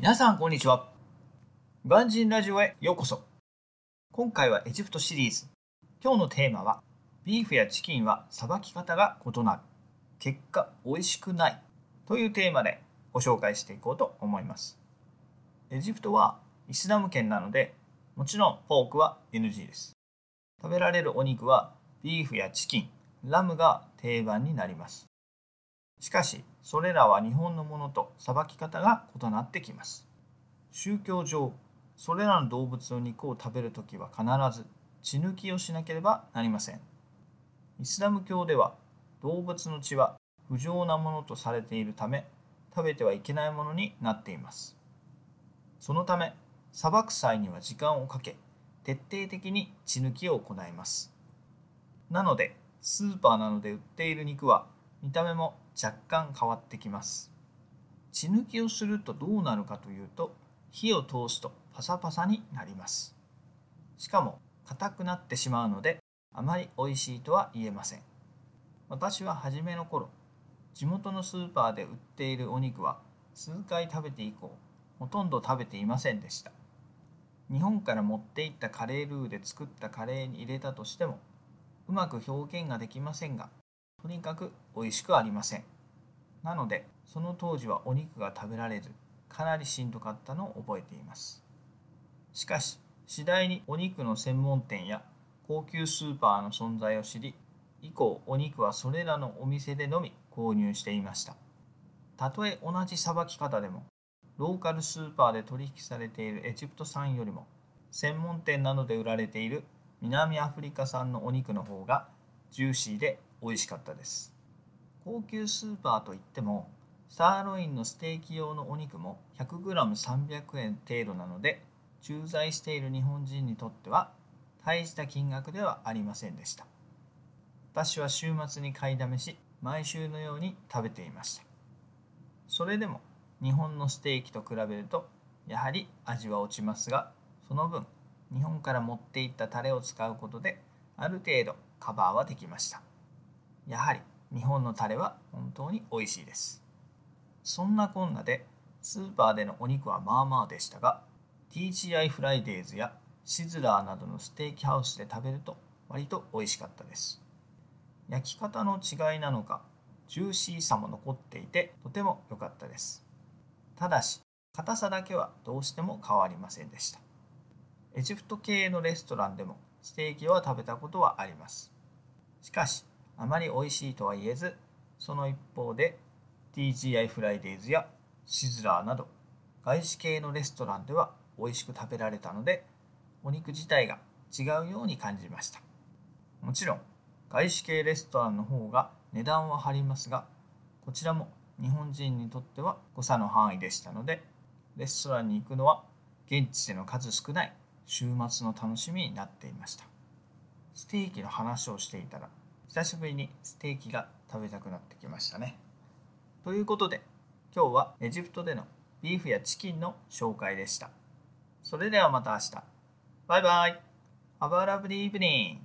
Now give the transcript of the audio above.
皆さんこんにちは。ガンジンラジオへようこそ。今回はエジプトシリーズ。今日のテーマは、ビーフやチキンはさばき方が異なる。結果、美味しくない。というテーマでご紹介していこうと思います。エジプトはイスラム圏なので、もちろんポークは NG です。食べられるお肉はビーフやチキン、ラムが定番になります。しかし、それらは日本のものとさばき方が異なってきます。宗教上、それらの動物の肉を食べるときは必ず血抜きをしなければなりません。イスラム教では動物の血は不浄なものとされているため食べてはいけないものになっています。そのため、裁く際には時間をかけ、徹底的に血抜きを行います。なので、スーパーなどで売っている肉は見た目も若干変わってきます。血抜きをするとどうなるかというと火を通すとパサパサになります。しかも硬くなってしまうのであまり美味しいとは言えません。私は初めの頃地元のスーパーで売っているお肉は数回食べて以降ほとんど食べていませんでした。日本から持っていったカレールーで作ったカレーに入れたとしてもうまく表現ができませんがとにかく美味しくありません。なのでその当時はお肉が食べられずかなりしんどかったのを覚えています。しかし次第にお肉の専門店や高級スーパーの存在を知り以降お肉はそれらのお店でのみ購入していました。たとえ同じさばき方でもローカルスーパーで取引されているエジプト産よりも専門店などで売られている南アフリカ産のお肉の方がジューシーで美味しかったです。高級スーパーといってもサーロインのステーキ用のお肉も 100g300 円程度なので駐在している日本人にとっては大した金額ではありませんでした。私は週末に買いだめし毎週のように食べていました。それでも日本のステーキと比べるとやはり味は落ちますがその分日本から持っていったタレを使うことである程度カバーはできました。やはり日本のタレは本当に美味しいです。そんなこんなでスーパーでのお肉はまあまあでしたが TGI フライデーズやシズラーなどのステーキハウスで食べると割と美味しかったです。焼き方の違いなのかジューシーさも残っていてとても良かったです。ただし硬さだけはどうしても変わりませんでした。エジプト系のレストランでもステーキは食べたことはあります。しかしあまり美味しいとは言えずその一方で TGI フライデーズやシズラーなど外資系のレストランでは美味しく食べられたのでお肉自体が違うように感じました。もちろん外資系レストランの方が値段は張りますがこちらも日本人にとっては誤差の範囲でしたのでレストランに行くのは現地での数少ない週末の楽しみになっていました。ステーキの話をしていたら久しぶりにステーキが食べたくなってきましたね。ということで今日はエジプトでのビーフやチキンの紹介でした。それではまた明日。バイバイ !Have a lovely evening!